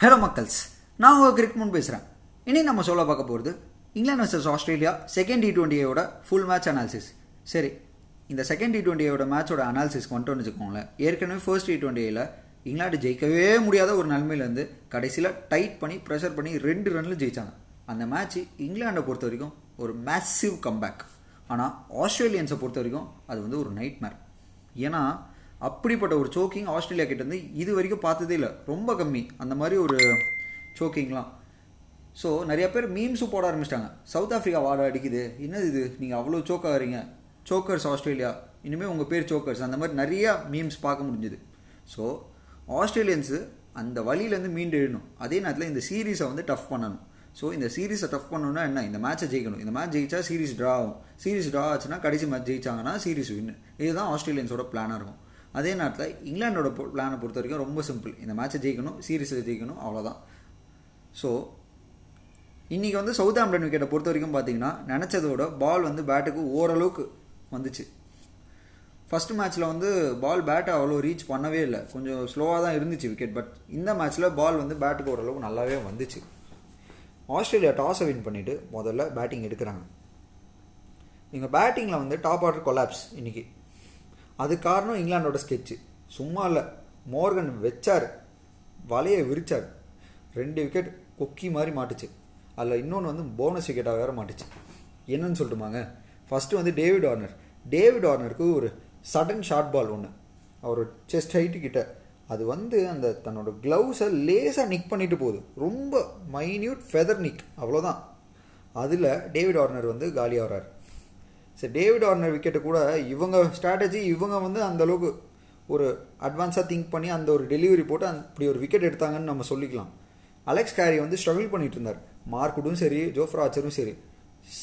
Hello மக்கள்ஸ். நான் உங்கள் கிரிக் முன் பேசுகிறேன் இனி நம்ம சொல்ல பார்க்க போகிறது England versus Australia second T டுவெண்ட்டியோட full match analysis சரி இந்த செகண்ட் டி டுவெண்ட்டியோட மேட்சோட அனாலிசிஸ் கொண்டு வந்து வச்சுக்கோங்களேன். ஏற்கனவே ஃபர்ஸ்ட் டி டுவெண்ட்டியில் இங்கிலாந்து ஜெயிக்கவே முடியாத ஒரு நிலமையிலேருந்து கடைசியில் டைட் பண்ணி ப்ரெஷர் பண்ணி ரெண்டு ரன்னில் ஜெயித்தாங்க அந்த மேட்ச் இங்கிலாண்டை பொறுத்த வரைக்கும் ஒரு மேசிவ் கம்பேக் ஆனால் ஆஸ்திரேலியன்ஸை பொறுத்த வரைக்கும் அது வந்து ஒரு நைட் மேர் ஏன்னா அப்படிப்பட்ட ஒரு சோக்கிங் ஆஸ்திரேலியா கிட்ட இருந்து இது வரைக்கும் பார்த்ததே இல்லை. ரொம்ப கம்மி. அந்த மாதிரி ஒரு சோக்கிங்லாம் ஸோ நிறைய பேர் மீம்ஸும் போட ஆரம்பிச்சிட்டாங்க. சவுத் ஆஃப்ரிக்கா வாட அடிக்குது. என்னது இது? நீங்கள் அவ்வளோ சோக் ஆகிறீங்க. Chokers Australia. இனிமேல் உங்கள் பேர் சோக்கர்ஸ் அந்த மாதிரி நிறையா மீம்ஸ் பார்க்க முடிஞ்சுது. ஸோ ஆஸ்திரேலியன்ஸு அந்த வழியிலேருந்து மீண்டு எழுணும் அதே நேரத்தில் இந்த சீரீஸை வந்து டஃப் பண்ணணும். ஸோ இந்த சீரீஸை டஃப் பண்ணணும்னா என்ன? இந்த மேட்ச்சை ஜெயிக்கணும். இந்த மேட்ச் ஜெயிச்சா சீரிஸ் ட்ரா ஆகும். சீரீஸ் ட்ரா ஆச்சுன்னா கடைசி மேட்ச் ஜெயிச்சாங்கன்னா சீரீஸ் வின்னு இதுதான் ஆஸ்திரேலியன்ஸோட பிளானாக இருக்கும். அதே நேரத்தில் இங்கிலாண்டோட பிளானை பொறுத்த வரைக்கும் ரொம்ப சிம்பிள் இந்த மேட்சை ஜெயிக்கணும் சீரீஸில் ஜெயிக்கணும் அவ்வளோதான் ஸோ இன்றைக்கி வந்து சவுத் ஆம்டன் விக்கெட்டை பொறுத்த வரைக்கும் பார்த்தீங்கன்னா நினச்சதோட பால் வந்து பேட்டுக்கு ஓரளவுக்கு வந்துச்சு. ஃபஸ்ட் மேட்ச்சில் வந்து பால் பேட்டை அவ்வளோ ரீச் பண்ணவே இல்லை. கொஞ்சம் ஸ்லோவாக தான் இருந்துச்சு விக்கெட் பட் இந்த மேட்ச்சில் பால் வந்து பேட்டுக்கு ஓரளவுக்கு நல்லாவே வந்துச்சு. ஆஸ்திரேலியா டாஸை வின் பண்ணிவிட்டு முதல்ல பேட்டிங் எடுக்கிறாங்க. இங்கே பேட்டிங்கில் வந்து டாப் ஆர்டர் கொலாப்ஸ் இன்றைக்கி அது காரணம் இங்கிலாண்டோட ஸ்கெட்சு சும்மா இல்லை. மோர்கன் வச்சார். வலையை விரிச்சார். ரெண்டு விக்கெட் கொக்கி மாதிரி மாட்டுச்சு. அதில் இன்னொன்று வந்து போனஸ் விக்கெட்டாக வேறு மாட்டுச்சு. என்னன்னு சொல்லட்டுமாங்க? ஃபஸ்ட்டு வந்து டேவிட் ஆர்னர் டேவிட் ஆர்னருக்கு ஒரு சடன் ஷார்ட் பால் ஒன்று அவர் செஸ்ட் ஹைட்டு கிட்ட. அது வந்து அந்த தன்னோட க்ளவுஸை லேசாக நிக் பண்ணிட்டு போகுது. ரொம்ப மைன்யூட் ஃபெதர் நிக் அவ்வளோதான் அதில் டேவிட் ஆர்னர் வந்து காலி ஆகிறார். சரி டேவிட் ஆர்னர் விக்கெட்டு கூட இவங்க ஸ்ட்ராட்டஜி இவங்க வந்து அந்தளவுக்கு ஒரு அட்வான்ஸாக திங்க் பண்ணி அந்த ஒரு டெலிவரி போட்டு அந்த இப்படி ஒரு விக்கெட் எடுத்தாங்கன்னு நம்ம சொல்லிக்கலாம். அலெக்ஸ் கேரி வந்து ஸ்ட்ரகிள் பண்ணிட்டு இருந்தார். மார்க்குடும் சரி ஜோஃப்ரா ஆச்சரும் சரி.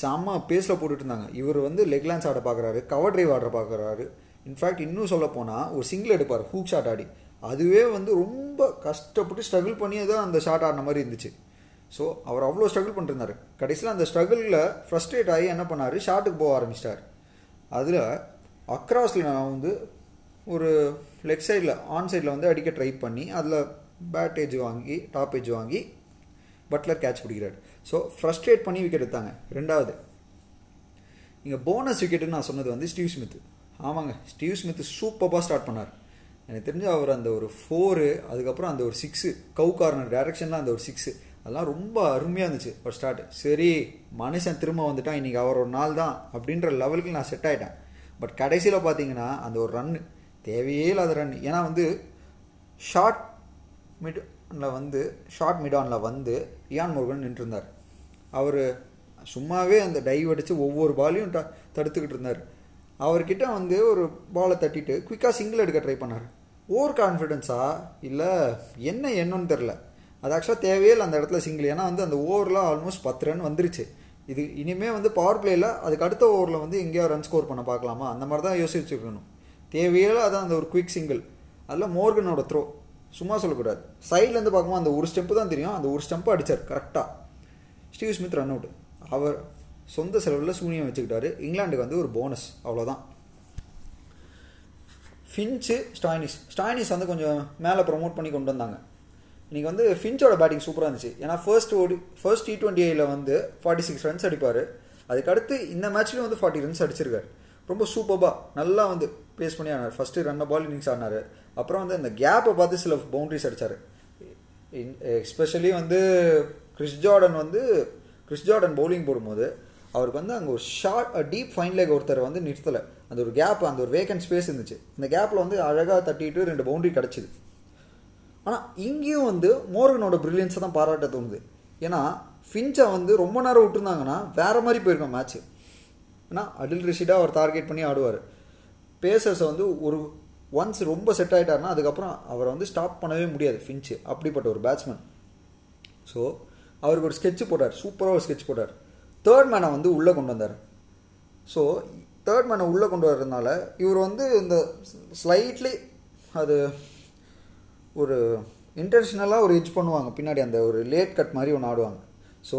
செம்ம பேஸில் போட்டுட்டு இருந்தாங்க. இவர் வந்து லெக் லான்ஸ் ஆட பார்க்குறாரு கவர் ட்ரைவ் ஆட பார்க்குறாரு இன்ஃபேக்ட் இன்னும் சொல்ல போனால் ஒரு சிங்கிள் எடுப்பார் ஹூக் ஷாட் ஆடி. அதுவே வந்து ரொம்ப கஷ்டப்பட்டு ஸ்ட்ரகிள் பண்ணி தான் அந்த ஷாட் ஆடின மாதிரி இருந்துச்சு. ஸோ அவர் அவ்வளோ ஸ்ட்ரகிள் பண்ணிருந்தார். கடைசியில் அந்த ஸ்ட்ரகிளில் ஃப்ரஸ்ட்ரேட் ஆகி என்ன பண்ணார்? ஷார்ட்டுக்கு போக ஆரம்பிச்சிட்டார். அதில் அக்ராஸில் நான் வந்து ஒரு லெக் சைடில் ஆன் சைடில் வந்து அடிக்க ட்ரை பண்ணி அதில் பேட் ஏஜ் வாங்கி டாப் ஏஜ் வாங்கி பட்லர் கேட்ச் பிடிக்கிறார். ஸோ ஃப்ரஸ்ட்ரேட் பண்ணி விக்கெட் எடுத்தாங்க. ரெண்டாவது இங்கே போனஸ் விக்கெட்டுன்னு நான் சொன்னது வந்து ஸ்டீவ் ஸ்மித் ஆமாங்க ஸ்டீவ் ஸ்மித் சூப்பராக ஸ்டார்ட் பண்ணார். எனக்கு தெரிஞ்சு அவர் அந்த ஒரு ஃபோரு அதுக்கப்புறம் அந்த ஒரு சிக்ஸு கவு கார்னர் டேரக்ஷனில் அந்த ஒரு சிக்ஸு அதெல்லாம் ரொம்ப அருமையாக இருந்துச்சு ஒரு ஸ்டார்ட் சரி மனுஷன் திரும்ப வந்துட்டான் இன்றைக்கி அவர் ஒரு நாள் தான் அப்படின்ற லெவலுக்கு நான் செட் ஆகிட்டேன் பட் கடைசியில் பார்த்தீங்கன்னா அந்த ஒரு ரன்னு தேவையே இல்லாத ரன் ஏன்னா வந்து ஷார்ட் மிடில் வந்து ஷார்ட் மிடானில் வந்து இயான் முருகன் நின்றுருந்தார். அவர் சும்மாவே அந்த டைவ் அடித்து ஒவ்வொரு பாலையும் ட தடுத்துக்கிட்டு இருந்தார். அவர்கிட்ட வந்து ஒரு பாலை தட்டிட்டு குயிக்காக சிங்கிள் எடுக்க ட்ரை பண்ணார். ஓவர் கான்ஃபிடென்ஸா இல்லை என்ன என்னன்னு தெரில அது ஆக்சுவலாக தேவையே அந்த இடத்துல சிங்கிள் ஏன்னா வந்து அந்த ஓவரில் ஆல்மோஸ்ட் பத்து ரன் வந்துருச்சு. இது இனிமேல் வந்து பவர் பிளேயில் அதுக்கு அடுத்த ஓவரில் வந்து எங்கேயோ ரன் ஸ்கோர் பண்ண பார்க்கலாமா? அந்த மாதிரி தான் யோசிச்சுருக்கணும் தேவையே அதான் அந்த ஒரு குயிக் சிங்கிள் அதில் மோர்கனோட த்ரோ சும்மா சொல்லக்கூடாது. சைட்லேருந்து பார்க்கும்போது அந்த ஒரு ஸ்டெப்பு தான் தெரியும். அந்த ஒரு ஸ்டெம்பை அடித்தார் கரெக்டாக ஸ்டீவ் ஸ்மித் ரன் அவுட் அவர் சொந்த செலவில் சூனியம் வச்சுக்கிட்டாரு. இங்கிலாந்துக்கு வந்து ஒரு போனஸ் அவ்வளோதான் ஃபின்ச்சு ஸ்டாயினிஸ் ஸ்டாயினிஸ் வந்து கொஞ்சம் மேலே ப்ரொமோட் பண்ணி கொண்டு வந்தாங்க. இன்றைக்கி வந்து ஃபின்ச்சோட பேட்டிங் சூப்பராக இருந்துச்சு. ஏன்னா ஃபர்ஸ்ட் ஓடி ஃபர்ஸ்ட் டி டுவெண்ட்டி ஏயில் வந்து ஃபார்ட்டி சிக்ஸ் ரன்ஸ் அடிப்பார். அதுக்கடுத்து இந்த மேட்ச்லேயும் வந்து ஃபார்ட்டி ரன்ஸ் அடிச்சிருக்காரு. ரொம்ப சூப்பராக நல்லா வந்து பேஸ் பண்ணி ஆனார். ஃபஸ்ட்டு ரன்னை பால் இன்னிங்ஸ் ஆனார். அப்புறம் வந்து அந்த கேப்பை பார்த்து சில பவுண்ட்ரிஸ் அடித்தார் எஸ்பெஷலி வந்து கிறிஸ் ஜார்டன் வந்து கிறிஸ் ஜார்டன் பவுலிங் போடும்போது அவருக்கு வந்து அங்கே ஒரு ஷார்ட் டீப் ஃபைன் லேக் ஒருத்தர் வந்து நிறுத்தலை. அந்த ஒரு கேப் அந்த ஒரு வேக்கன்ட் ஸ்பேஸ் இருந்துச்சு. இந்த கேப்பில் வந்து அழகாக தட்டிட்டு ரெண்டு பவுண்டரி கிடச்சிது. ஆனால் இங்கேயும் வந்து மோர்கனோட ப்ரில்லியன்ஸை தான் பாராட்ட தோணுது. ஏன்னா ஃபின்ச்சை வந்து ரொம்ப நேரம் விட்டுருந்தாங்கன்னா வேறு மாதிரி போயிருக்கோம் மேட்ச்சு ஏன்னா அடில் ரிஷிடாக அவர் டார்கெட் பண்ணி ஆடுவார். பேசர்ஸை வந்து ஒரு ஒன்ஸ் ரொம்ப செட் ஆகிட்டார்னா அதுக்கப்புறம் அவரை வந்து ஸ்டாப் பண்ணவே முடியாது ஃபின்ச்சு அப்படிப்பட்ட ஒரு பேட்ஸ்மேன் ஸோ அவருக்கு ஒரு ஸ்கெட்ச் போட்டார். சூப்பராக ஒரு ஸ்கெட்ச் போட்டார். தேர்ட் மேனை வந்து உள்ளே கொண்டு வந்தார். ஸோ தேர்ட் மேனை உள்ளே கொண்டு வர்றதுனால இவர் வந்து இந்த ஸ்லைட்லி அது ஒரு இன்டென்ஷனலாக ஒரு எட்ஜ் பண்ணுவாங்க. பின்னாடி அந்த ஒரு லேட் கட் மாதிரி ஒன்று ஆடுவாங்க. ஸோ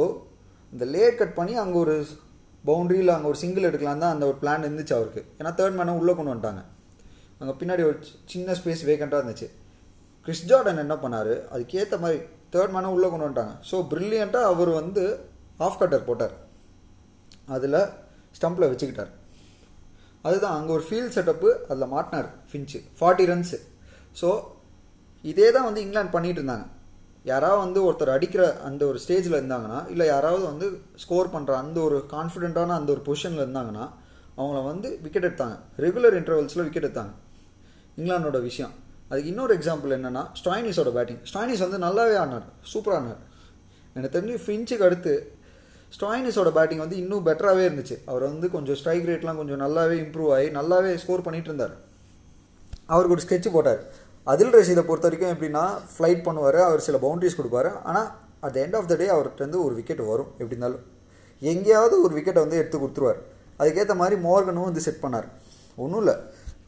இந்த லேட் கட் பண்ணி அங்கே ஒரு பவுண்ட்ரியில் அங்கே ஒரு சிங்கிள் எடுக்கலாம் தான் அந்த ஒரு பிளான் இருந்துச்சு அவருக்கு. ஏன்னா தேர்ட் மேனை உள்ளே கொண்டு வந்துட்டாங்க. அங்கே பின்னாடி ஒரு சின்ன ஸ்பேஸ் வேக்கண்ட்டாக இருந்துச்சு. கிறிஸ் ஜார்டன் என்ன பண்ணார்? அதுக்கேற்ற மாதிரி தேர்ட் மேனை உள்ளே கொண்டு வந்துட்டாங்க. ஸோ ப்ரில்லியண்ட்டாக அவர் வந்து ஆஃப் கட்டர் போட்டார். அதில் ஸ்டம்பில் வச்சுக்கிட்டார். அதுதான் அங்கே ஒரு ஃபீல்ட் செட்டப்பு அதில் மாட்டினார் ஃபின்ச்சு ஃபார்ட்டி ரன்ஸு ஸோ இதே தான் வந்து இங்கிலாந்து பண்ணிட்டு இருந்தாங்க யாராவது வந்து ஒருத்தர் அடிக்கிற அந்த ஒரு ஸ்டேஜில் இருந்தாங்கன்னா இல்லை யாராவது வந்து ஸ்கோர் பண்ணுற அந்த ஒரு கான்ஃபிடென்ட்டான அந்த ஒரு பொசிஷனில் இருந்தாங்கன்னா அவங்கள வந்து விக்கெட் எடுத்தாங்க. ரெகுலர் இன்டர்வல்ஸில் விக்கெட் எடுத்தாங்க. இங்கிலாண்டோட விஷயம். அதுக்கு இன்னொரு எக்ஸாம்பிள் என்னென்னா ஸ்டாயினிஸோட பேட்டிங் ஸ்டாயினிஸ் வந்து நல்லாவே ஆனார் சூப்பராக ஆனார் எனக்கு தெரிஞ்சு ஃபின்ச்சுக்கு அடுத்து ஸ்டாயினிஸோட பேட்டிங் வந்து இன்னும் பெட்டராகவே இருந்துச்சு. அவர் வந்து கொஞ்சம் ஸ்ட்ரைக் ரேட்லாம் கொஞ்சம் நல்லாவே இம்ப்ரூவ் ஆகி நல்லாவே ஸ்கோர் பண்ணிகிட்டு இருந்தார் அவருக்கு ஒரு ஸ்கெட்ச் போட்டார். அதில் ரஷீதை பொறுத்த வரைக்கும் எப்படின்னா ஃப்ளைட் பண்ணுவார் அவர் சில பவுண்டரிஸ் கொடுப்பாரு. ஆனால் at end of the day அவர்கிட்ட ஒரு விக்கெட் வரும் எப்படி இருந்தாலும். எங்கேயாவது ஒரு விக்கெட்டை வந்து எடுத்து கொடுத்துருவார். அதுக்கேற்ற மாதிரி மோர்கனும் வந்து செட் பண்ணார். ஒன்றும் இல்லை.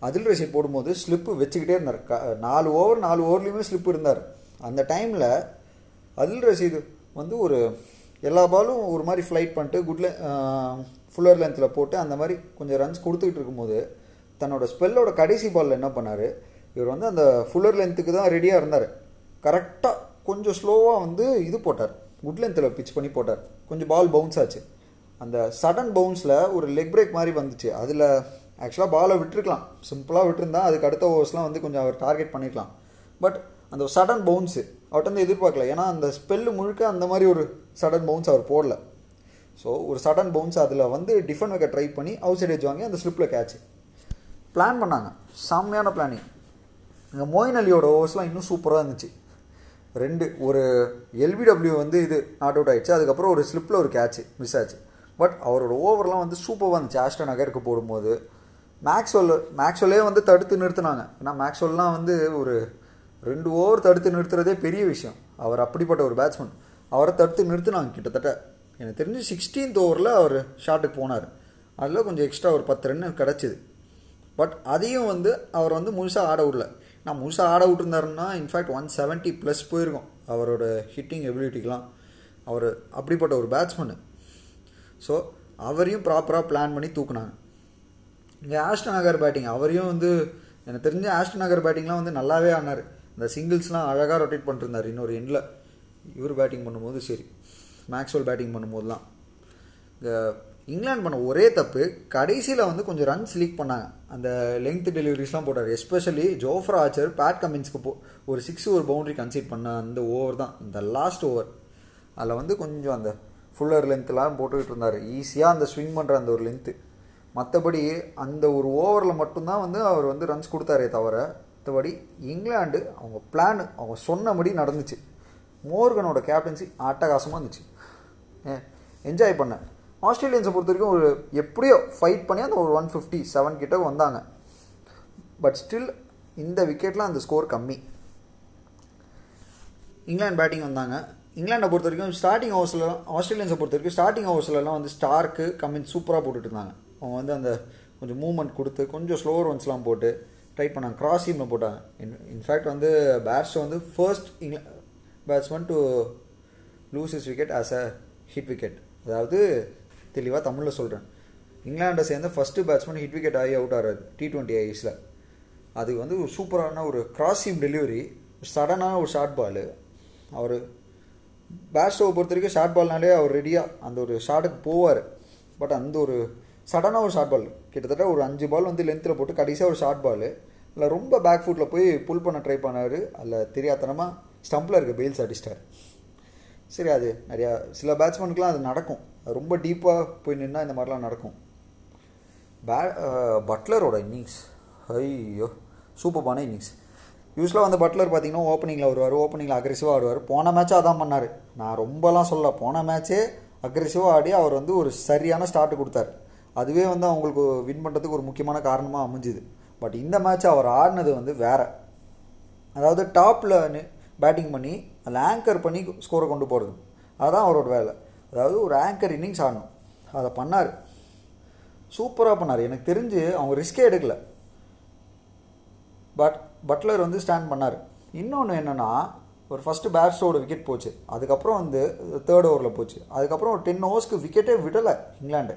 அதில் ரஷீத் போடும்போது ஸ்லிப்பு வச்சுக்கிட்டே இருந்தார். க நாலு ஓவர் நாலு ஓவர்லேயுமே ஸ்லிப் இருந்தார். அந்த டைமில் அதில் ரஷீது வந்து ஒரு எல்லா பாலும் ஒரு மாதிரி ஃப்ளைட் பண்ணிட்டு குட்ல ஃபுல்லர் லென்த்தில் போட்டு அந்த மாதிரி கொஞ்சம் ரன்ஸ் கொடுத்துக்கிட்டு இருக்கும்போது தன்னோட ஸ்பெல்லோட கடைசி பாலில் என்ன பண்ணார்? இவர் வந்து அந்த ஃபுல்லர் லென்த்துக்கு தான் ரெடியாக இருந்தார். கரெக்டாக கொஞ்சம் ஸ்லோவாக வந்து இது போட்டார். குட் லென்த்தில் பிச் பண்ணி போட்டார். கொஞ்சம் பால் பவுன்ஸ் ஆச்சு. அந்த சடன் பவுன்ஸில் ஒரு லெக் பிரேக் மாதிரி வந்துச்சு. அதில் ஆக்சுவலாக பாலை விட்டுருக்கலாம். சிம்பிளாக விட்டுருந்தா அதுக்கு அடுத்த ஓவர்ஸ்லாம் வந்து கொஞ்சம் அவர் டார்கெட் பண்ணிக்கலாம். பட் அந்த சடன் பவுன்ஸு அவர்கிட்ட வந்து எதிர்பார்க்கல. ஏன்னா அந்த ஸ்பெல்லு முழுக்க அந்த மாதிரி ஒரு சடன் பவுன்ஸ் அவர் போடல. ஸோ ஒரு சடன் பவுன்ஸ் அதில் வந்து டிஃபன் வைக்க ட்ரை பண்ணி அவுட் சைடேஜ் வாங்கி அந்த ஸ்லிப்பில் கேட்ச் பிளான் பண்ணாங்க. செம்மையான பிளானிங் இங்கே மோயின் அலியோட ஓவர்ஸ்லாம் இன்னும் சூப்பராக இருந்துச்சு. ரெண்டு ஒரு எல்பிடபிள்யூ வந்து இது நாட் அவுட் ஆயிடுச்சு. அதுக்கப்புறம் ஒரு ஸ்லிப்பில் ஒரு கேட்ச் மிஸ் ஆச்சு. பட் அவரோட ஓவர்லாம் வந்து சூப்பராக இருந்துச்சு. ஆஸ்டன் நகருக்கு போடும்போது. மேக்ஸ்வெல் மேக்ஸ்வெல்லே வந்து தடுத்து நிறுத்தினாங்க. ஏன்னா மேக்ஸ்வெல்லாம் வந்து ஒரு ரெண்டு ஓவர் தடுத்து நிறுத்துறதே பெரிய விஷயம். அவர் அப்படிப்பட்ட ஒரு பேட்ஸ்மேன் அவரை தடுத்து நிறுத்தினாங்க கிட்டத்தட்ட. எனக்கு தெரிஞ்சு சிக்ஸ்டீன்த் ஓவரில் அவர் ஷாட்டுக்கு போனார். அதில் கொஞ்சம் எக்ஸ்ட்ரா ஒரு பத்து ரன் கிடச்சிது. பட் அதையும் வந்து அவர் வந்து முழுசாக ஆட விடல. நான் முழுசாக ஆட விட்டுருந்தாருன்னா in fact one seventy plus போயிருக்கும். அவரோட ஹிட்டிங் எபிலிட்டிக்கெலாம் அவர் அப்படிப்பட்ட ஒரு பேட்ஸ்மேனு ஸோ அவரையும் ப்ராப்பராக பிளான் பண்ணி தூக்குனாங்க. இங்கே ஆஸ்டன் நகர் பேட்டிங் அவரையும் வந்து எனக்கு தெரிஞ்ச ஆஷ்டன் நகர் பேட்டிங்லாம் வந்து நல்லாவே ஆனார் இந்த சிங்கிள்ஸ்லாம் அழகாக ரொட்டேட் பண்ணிருந்தார் இன்னொரு எண்டில் இவர் பேட்டிங் பண்ணும்போது சரி. மேக்ஸ்வெல் பேட்டிங் பண்ணும்போதுலாம். இந்த இங்கிலாந்து பண்ண ஒரே தப்பு கடைசியில் வந்து கொஞ்சம் ரன்ஸ் லீக் பண்ணாங்க. அந்த லெங்த் டெலிவரிஸ்லாம் போட்டார். எஸ்பெஷலி ஜோஃப்ரா ஆச்சர் பேட் கமின்ஸ்க்கு போ ஒரு சிக்ஸ் ஓவர் பவுண்ட்ரி கன்சீட் பண்ண அந்த ஓவர் தான். இந்த லாஸ்ட் ஓவர் அதில் வந்து கொஞ்சம் அந்த ஃபுல்லர் லென்த்லாம் போட்டுக்கிட்டு இருந்தார். ஈஸியாக அந்த ஸ்விங் பண்ணுற அந்த ஒரு லென்த்து மற்றபடி அந்த ஒரு ஓவரில் மட்டும்தான் வந்து அவர் வந்து ரன்ஸ் கொடுத்தாரே தவிர மற்றபடி இங்கிலாண்டு அவங்க பிளான் அவங்க சொன்னபடி நடந்துச்சு. மோர்கனோட கேப்டன்சி அட்டகாசமாக இருந்துச்சு. என்ஜாய் பண்ணேன். ஆஸ்திரேலியன்ஸை பொறுத்த வரைக்கும் ஒரு எப்படியோ ஃபைட் பண்ணி அந்த ஒரு ஒன் ஃபிஃப்டி செவன் கிட்ட வந்தாங்க. பட் ஸ்டில் இந்த விக்கெட்டில் அந்த ஸ்கோர் கம்மி. இங்கிலாந்து பேட்டிங் வந்தாங்க. இங்கிலாண்டை பொறுத்த வரைக்கும் ஸ்டார்டிங் ஓவர்ஸ்லாம் ஆஸ்திரேலியன்ஸை பொறுத்த வரைக்கும் ஸ்டார்டிங் ஹவுஸ்லலாம் வந்து ஸ்டார்க்கு கம்மின் சூப்பராக போட்டுட்டு இருந்தாங்க. அவங்க வந்து அந்த கொஞ்சம் மூவ்மெண்ட் கொடுத்து கொஞ்சம் ஸ்லோவர் ஒன்ஸ்லாம் போட்டு ட்ரை பண்ணாங்க. கிராஸ் சீமில் போட்டாங்க. இன் இன்ஃபேக்ட் வந்து பேட்ஸ்டோ வந்து first England batsman to lose his wicket as a hit wicket அதாவது தெளிவாக தமிழில் சொல்கிறேன் இங்கிலாண்டை சேர்ந்த ஃபஸ்ட்டு பேட்ஸ்மேன் ஹிட் விக்கெட் ஆகி அவுட் ஆகிறாரு டி டுவெண்ட்டி ஐஸில் அது வந்து ஒரு சூப்பரான ஒரு கிராஸ் டெலிவரி சடனான ஒரு ஷார்ட் பாலு அவர் பேட்ஸ்டோவை பொறுத்த வரைக்கும் ஷார்ட் பால்னாலே அவர் ரெடியாக அந்த ஒரு ஷாட்டுக்கு போவார். பட் அந்த ஒரு சடனாக ஒரு ஷார்ட் பால் கிட்டத்தட்ட ஒரு அஞ்சு பால் வந்து லென்த்தில் போட்டு கடைசியாக ஒரு ஷார்ட் பால் இல்லை ரொம்ப பேக் ஃபுட்டில் போய் புல் பண்ண ட்ரை பண்ணார். அதில் தெரியாதனமாக ஸ்டம்பில் இருக்க பெயில்ஸ் அடிச்சிட்டார் சரி அது நிறையா சில பேட்ஸ்மேனுக்குலாம் அது நடக்கும். அது ரொம்ப டீப்பாக போய் நின்னா இந்த மாதிரிலாம் நடக்கும். பே பட்லரோட இன்னிங்ஸ் ஐயோ சூப்பர்பான இன்னிங்ஸ் யூஸ்வலாக வந்து பட்லர் பார்த்தீங்கன்னா ஓப்பனிங்கில் வருவார் ஓப்பனிங்கில் அக்ரெசிவாக ஆடுவார். போன மேட்சாக அதான் பண்ணார். நான் ரொம்பலாம் சொல்ல போன மேட்ச்சே அக்ரெசிவாக ஆடி அவர் வந்து ஒரு சரியான ஸ்டார்ட் கொடுத்தாரு. அதுவே வந்து அவங்களுக்கு வின் பண்ணுறதுக்கு ஒரு முக்கியமான காரணமாக அமைஞ்சுது. பட் இந்த மேட்ச் அவர் ஆடினது வந்து வேற. அதாவது டாப்பில் பேட்டிங் பண்ணி அதில் ஆங்கர் பண்ணி ஸ்கோரை கொண்டு போகிறது அதுதான் அவரோட வேலை. அதாவது ஒரு ஆங்கர் இன்னிங்ஸ் ஆடணும். அதை பண்ணார். சூப்பராக பண்ணார். எனக்கு தெரிஞ்சு அவங்க ரிஸ்கே எடுக்கலை. பட் பட்லர் வந்து ஸ்டாண்ட் பண்ணார். இன்னொன்று என்னென்னா ஒரு ஃபஸ்ட்டு பேட்ஸோட விக்கெட் போச்சு. அதுக்கப்புறம் வந்து தேர்ட் ஓவரில் போச்சு. அதுக்கப்புறம் ஒரு டென் ஓவர்ஸ்க்கு விக்கெட்டே விடலை இங்கிலாண்டு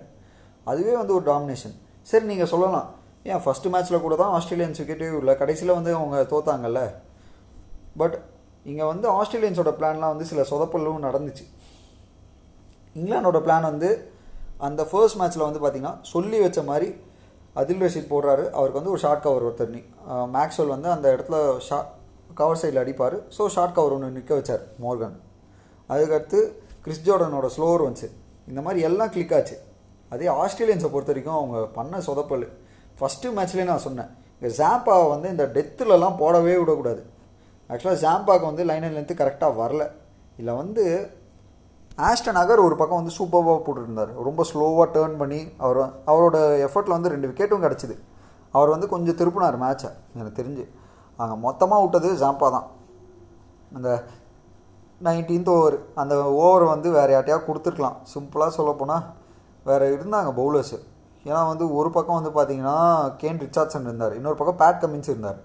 அதுவே வந்து ஒரு டாமினேஷன் சரி நீங்கள் சொல்லலாம். ஏன் ஃபஸ்ட்டு மேட்ச்சில் கூட தான் ஆஸ்திரேலியன்ஸ் விக்கெட்டே இல்லை கடைசியில் வந்து அவங்க தோத்தாங்கல்ல? பட் இங்கே வந்து ஆஸ்திரேலியன்ஸோட பிளான்லாம் வந்து சில சொதப்பலும் நடந்துச்சு. இங்கிலாண்டோட பிளான் வந்து அந்த ஃபர்ஸ்ட் மேட்ச்சில் வந்து பார்த்திங்கன்னா சொல்லி வச்ச மாதிரி அதில் ரஷீத் போடுறாரு. அவருக்கு வந்து ஒரு ஷார்ட் கவர் ஒருத்தர் நீ மேக்ஸ்வெல் வந்து அந்த இடத்துல ஷா கவர் சைடில் அடிப்பார். ஸோ ஷார்ட் கவர் ஒன்று நிற்க வச்சார் மோர்கன் அதுக்கடுத்து கிறிஸ் ஜோர்டனோட ஸ்லோவர் வந்துச்சு. இந்த மாதிரி எல்லாம் கிளிக் ஆச்சு. அதே ஆஸ்திரேலியன்ஸை பொறுத்த வரைக்கும் அவங்க பண்ண சொதப்பல். ஃபஸ்ட்டு மேட்ச்லேயே நான் சொன்னேன் இங்கே ஜாம்பாவை வந்து இந்த டெத்துலலாம் போடவே விடக்கூடாது. ஆக்சுவலாக ஜாம்பாக் வந்து லைன் அண்ட் லென்த்து கரெக்டாக வரல. இல்லை வந்து ஆஸ்டன் அகர் ஒரு பக்கம் வந்து சூப்பராக போட்டுருந்தார். ரொம்ப ஸ்லோவாக டேர்ன் பண்ணி அவர் அவரோட எஃபர்ட்டில் வந்து ரெண்டு விக்கெட்டும் கிடச்சிது. அவர் வந்து கொஞ்சம் திருப்பினார் மேட்சை எனக்கு தெரிஞ்சு. அங்கே மொத்தமாக விட்டது ஜாம்பா தான். அந்த நைன்டீன்த் ஓவர் அந்த ஓவரை வந்து வேறு யார்ட்டையாக கொடுத்துருக்கலாம். சிம்பிளாக சொல்லப்போனால் வேறு இருந்தாங்க பவுலர்ஸு ஏன்னா வந்து ஒரு பக்கம் வந்து பார்த்தீங்கன்னா கேன் ரிச்சார்ட்சன் இருந்தார். இன்னொரு பக்கம் பேட் கமின்ஸ் இருந்தார்.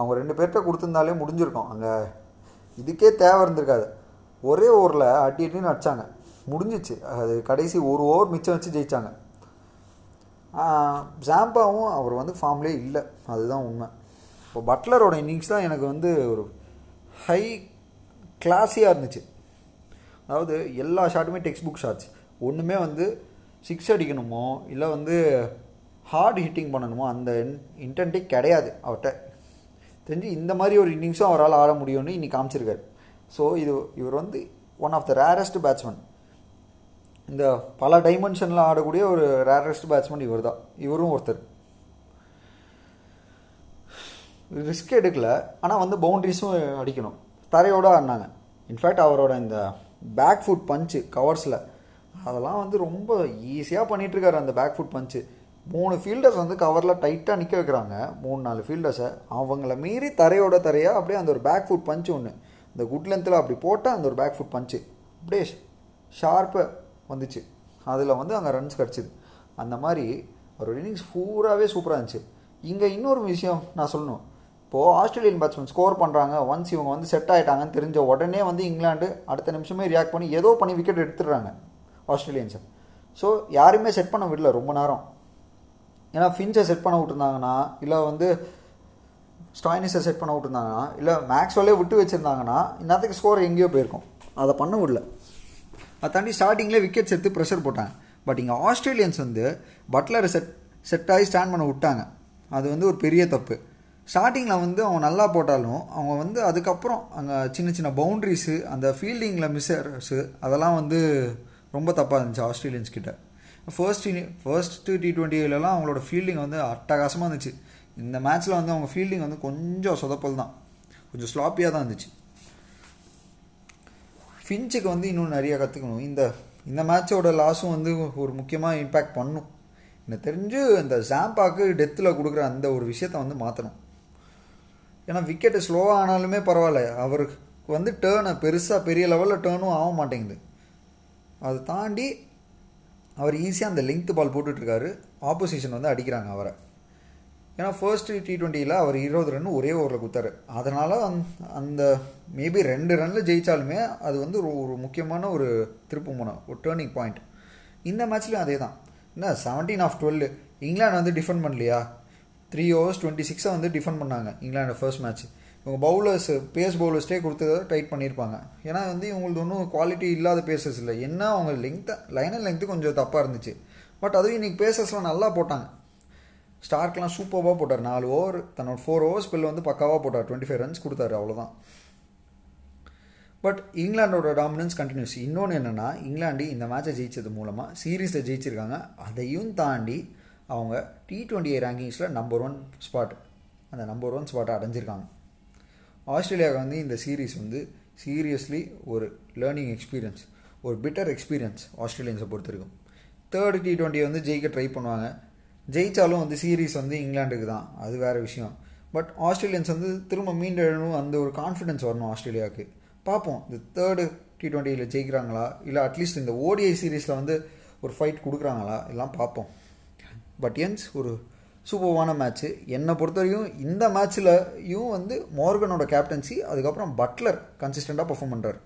அவங்க ரெண்டு பேர்கிட்ட கொடுத்துருந்தாலே முடிஞ்சிருக்கும். அங்கே இதுக்கே தேவை இருந்திருக்காது. ஒரே ஓவரில் அடி அடின்னு அடித்தாங்க முடிஞ்சிச்சு. அது கடைசி ஒரு ஓவர் மிச்சம் வச்சு ஜெயித்தாங்க ஜாம்பாவும் அவர் வந்து ஃபார்ம்லேயே இல்லை. அதுதான் உண்மை. இப்போ பட்லரோட இன்னிங்ஸ் தான் எனக்கு வந்து ஒரு ஹை கிளாஸியாக இருந்துச்சு. அதாவது எல்லா ஷாட்டுமே டெக்ஸ்ட் புக் ஷாட்ஸ் ஒன்றுமே வந்து சிக்ஸ் அடிக்கணுமோ இல்லை வந்து ஹார்ட் ஹிட்டிங் பண்ணணுமோ அந்த இன்டென்ட்டே கிடையாது அவர்கிட்ட. தெரிஞ்சு இந்த மாதிரி ஒரு இன்னிங்ஸும் அவரால் ஆட முடியும்னு இன்னைக்கு காமிச்சிருக்காரு. ஸோ இது இவர் வந்து one of the rarest batsman இந்த பல டைமென்ஷனில் ஆடக்கூடிய ஒரு ரேரஸ்ட் பேட்ஸ்மேன் இவர் தான். இவரும் ஒருத்தர். ரிஸ்க் எடுக்கல. ஆனால் வந்து பவுண்ட்ரிஸும் அடிக்கணும். தரையோடு ஆடினாங்க. இன்ஃபேக்ட் அவரோட இந்த பேக் ஃபுட் பஞ்சு கவர்ஸில் அதெல்லாம் வந்து ரொம்ப ஈஸியாக பண்ணிகிட்ருக்காரு அந்த பேக் ஃபுட் பஞ்சு மூணு ஃபீல்டர்ஸ் வந்து கவரில் டைட்டாக நிற்க வைக்கிறாங்க. மூணு நாலு ஃபீல்டர்ஸை அவங்கள மீறி தரையோட தரையாக அப்படியே அந்த ஒரு பேக் ஃபுட் பஞ்சு ஒன்று இந்த குட் லென்த்தில் அப்படி போட்டால் அந்த ஒரு பேக் ஃபுட் பஞ்சு அப்படியே ஷார்ப்பாக வந்துச்சு. அதில் வந்து அங்கே ரன்ஸ் கிடச்சிது. அந்த மாதிரி ஒரு இன்னிங்ஸ் பூராவே சூப்பராக இருந்துச்சு. இங்கே இன்னொரு விஷயம் நான் சொல்லணும். இப்போது ஆஸ்திரேலியன் பேட்ஸ்மேன் ஸ்கோர் பண்ணுறாங்க ஒன்ஸ் இவங்க வந்து செட் ஆகிட்டாங்கன்னு தெரிஞ்ச உடனே வந்து இங்கிலாந்து அடுத்த நிமிஷமே ரியாக்ட் பண்ணி ஏதோ பண்ணி விக்கெட் எடுத்துடுறாங்க. ஆஸ்திரேலியன்ஸை. ஸோ யாருமே செட் பண்ண விடல ரொம்ப நேரம். ஏன்னா ஃபின்ச்சை செட் பண்ண விட்டுருந்தாங்கன்னா இல்லை வந்து ஸ்டாயினிஸை செட் பண்ண விட்டுருந்தாங்கன்னா இல்லை மேக்ஸ்வெல்லே விட்டு வச்சுருந்தாங்கன்னா இன்னத்துக்கு ஸ்கோர் எங்கேயோ போயிருக்கும். அதை பண்ண விடல. அதை தாண்டி ஸ்டார்டிங்கில் விக்கெட்ஸ் எடுத்து ப்ரெஷர் போட்டாங்க. பட் இங்கே ஆஸ்திரேலியன்ஸ் வந்து பட்லரை செட் செட் ஆகி ஸ்டாண்ட் பண்ண விட்டாங்க. அது வந்து ஒரு பெரிய தப்பு. ஸ்டார்டிங்கில் வந்து அவங்க நல்லா போட்டாலும் அவங்க வந்து அதுக்கப்புறம் அங்கே சின்ன சின்ன பவுண்ட்ரிஸு அந்த ஃபீல்டிங்கில் மிஸ்ஸர்ஸு அதெல்லாம் வந்து ரொம்ப தப்பாக இருந்துச்சு ஆஸ்திரேலியன்ஸ் கிட்ட. ஃபர்ஸ்ட் ஃபர்ஸ்ட்டு டி ட்வெண்ட்டிலலாம் அவங்களோட ஃபீல்டிங் வந்து அட்டகாசமாக இருந்துச்சு. இந்த மேட்ச்சில் வந்து அவங்க ஃபீல்டிங் வந்து கொஞ்சம் சொதப்பல் தான். கொஞ்சம் ஸ்லாப்பியாக தான் இருந்துச்சு. ஃபின்ச்சுக்கு வந்து இன்னும் நிறைய கற்றுக்கணும் இந்த இந்த மேட்சோட லாஸும் வந்து ஒரு முக்கியமாக இம்பேக்ட் பண்ணும். எனக்கு தெரிஞ்சு இந்த ஜாம்பாக்கு டெத்தில் கொடுக்குற அந்த ஒரு விஷயத்த வந்து மாற்றணும் ஏன்னா விக்கெட்டு ஸ்லோவாக ஆனாலுமே பரவாயில்ல. அவருக்கு வந்து டேர்னை பெருசாக பெரிய லெவலில் டேர்னும் ஆக மாட்டேங்குது. அதை தாண்டி அவர் ஈஸியாக அந்த லெங்க் பால் போட்டுட்ருக்காரு. ஆப்போசிஷன் வந்து அடிக்கிறாங்க அவரை. ஏன்னா ஃபர்ஸ்ட் டி ட்வெண்ட்டியில் அவர் இருபது ரன் ஒரே ஓவரில் கொடுத்தாரு அதனால் அந்த மேபி ரெண்டு ரனில் ஜெயித்தாலுமே அது வந்து ஒரு ஒரு முக்கியமான ஒரு திருப்பு முனை ஒரு டேர்னிங் பாயிண்ட் இந்த மேட்ச்லேயும் அதே தான் என்ன செவன்டீன் ஆஃப் டுவெல் இங்கிலாந்து வந்து டிஃபெண்ட் பண்ணலையா? த்ரீ ஓவர்ஸ் டுவெண்ட்டி சிக்ஸை வந்து டிஃபெண்ட் பண்ணாங்க இங்கிலாண்டு ஃபர்ஸ்ட் மேட்ச் இவங்க பவுலர்ஸ் பேஸ் பவுலர்ஸ்டே கொடுத்ததை டைட் பண்ணியிருப்பாங்க. ஏன்னா வந்து இவங்களுக்கு ஒன்றும் குவாலிட்டி இல்லாத பேசஸ் இல்லை. என்ன அவங்க லெங்க்த்தை லைனர் லெங்க்த்து கொஞ்சம் தப்பாக இருந்துச்சு. பட் அதுவும் இன்றைக்கி பேசஸ்லாம் நல்லா போட்டாங்க. ஸ்டார்க்லாம் சூப்பராக போட்டார். நாலு ஓவர் தன்னோட ஃபோர் ஓவர் ஸ்பெல் வந்து பக்காவாக போட்டார். டுவெண்ட்டி ஃபைவ் ரன்ஸ் கொடுத்தாரு அவ்வளோதான் பட் இங்கிலாண்டோட டாமினன்ஸ் கண்டினியூஸ் இன்னொன்று என்னென்னா இங்கிலாந்து இந்த மேட்சை ஜெயிச்சது மூலமாக சீரீஸில் ஜெயிச்சிருக்காங்க. அதையும் தாண்டி அவங்க டி ட்வெண்ட்டி ரேங்கிங்ஸில் நம்பர் ஒன் ஸ்பாட் அந்த நம்பர் ஒன் ஸ்பாட்டை அடைஞ்சிருக்காங்க. ஆஸ்திரேலியாவுக்கு வந்து இந்த சீரீஸ் வந்து சீரியஸ்லி ஒரு லேர்னிங் எக்ஸ்பீரியன்ஸ் ஒரு பிட்டர் எக்ஸ்பீரியன்ஸ் ஆஸ்திரேலியன்ஸை பொறுத்திருக்கும். தேர்டு தேர்ட் டி ட்வெண்ட்டி வந்து ஜெயிக்க ட்ரை பண்ணுவாங்க. ஜெயித்தாலும் வந்து சீரீஸ் வந்து இங்கிலாண்டுக்கு தான். அது வேறு விஷயம். பட் ஆஸ்திரேலியன்ஸ் வந்து திரும்ப மீண்டெழணும் அந்த ஒரு கான்ஃபிடென்ஸ் வரணும் ஆஸ்திரேலியாவுக்கு. பார்ப்போம். இந்த தேர்டு டி ட்வெண்ட்டியில் ஜெயிக்கிறாங்களா? இல்லை அட்லீஸ்ட் இந்த ஓடிஐ சீரீஸில் வந்து ஒரு ஃபைட் கொடுக்குறாங்களா? எல்லாம் பார்ப்போம். பட் என்ஸ் ஒரு சூப்பர்வான மேட்ச்சு என்னை பொறுத்தவரையும் இந்த மேட்ச்லையும் வந்து மோர்கனோட கேப்டன்சி அதுக்கப்புறம் பட்லர் கன்சிஸ்டண்ட்டாக பர்ஃபார்ம் பண்ணுறார்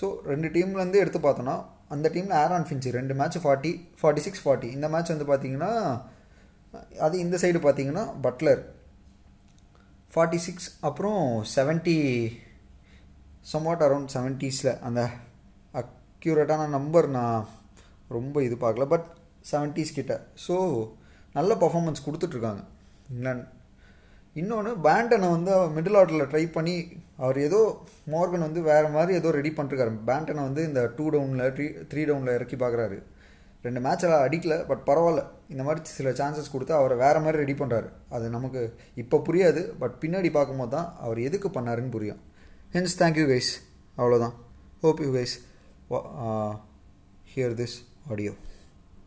ஸோ ரெண்டு டீம்லேருந்து எடுத்து பார்த்தோன்னா அந்த டீமில் ஆரான் ஃபின்ச்சு ரெண்டு match forty forty six forty இந்த மேட்ச் வந்து பார்த்தீங்கன்னா அது இந்த சைடு பார்த்தீங்கன்னா பட்லர். ஃபார்ட்டி சிக்ஸ் அப்புறம் செவன்ட்டி சம்வாட் அரௌண்ட் செவன்ட்டீஸில் அந்த அக்யூரேட்டான நம்பர் நான் ரொம்ப இது பார்க்கல. பட் செவன்ட்டீஸ் கிட்ட. ஸோ நல்ல பர்ஃபாமன்ஸ் கொடுத்துட்ருக்காங்க. இங்கிலாந்து இன்னொன்று பேண்டனை வந்து மிடில் ஆர்டரில் ட்ரை பண்ணி அவர் ஏதோ மார்கன் வந்து வேறு மாதிரி ஏதோ ரெடி பண்ணிருக்காரு பேண்டனை வந்து இந்த டூ டவுனில் த்ரீ த்ரீ டவுனில் இறக்கி பார்க்குறாரு ரெண்டு மேட்சில் அடிக்கல பட் பரவாயில்ல. இந்த மாதிரி சில சான்சஸ் கொடுத்து அவரை வேறு மாதிரி ரெடி பண்ணுறாரு அது நமக்கு இப்போ புரியாது பட் பின்னாடி பார்க்கும்போது தான் அவர் எதுக்கு பண்ணாருன்னு புரியும். ஹென்ஸ் தேங்க்யூ கைஸ் அவ்வளோதான் hope you guys hear this audio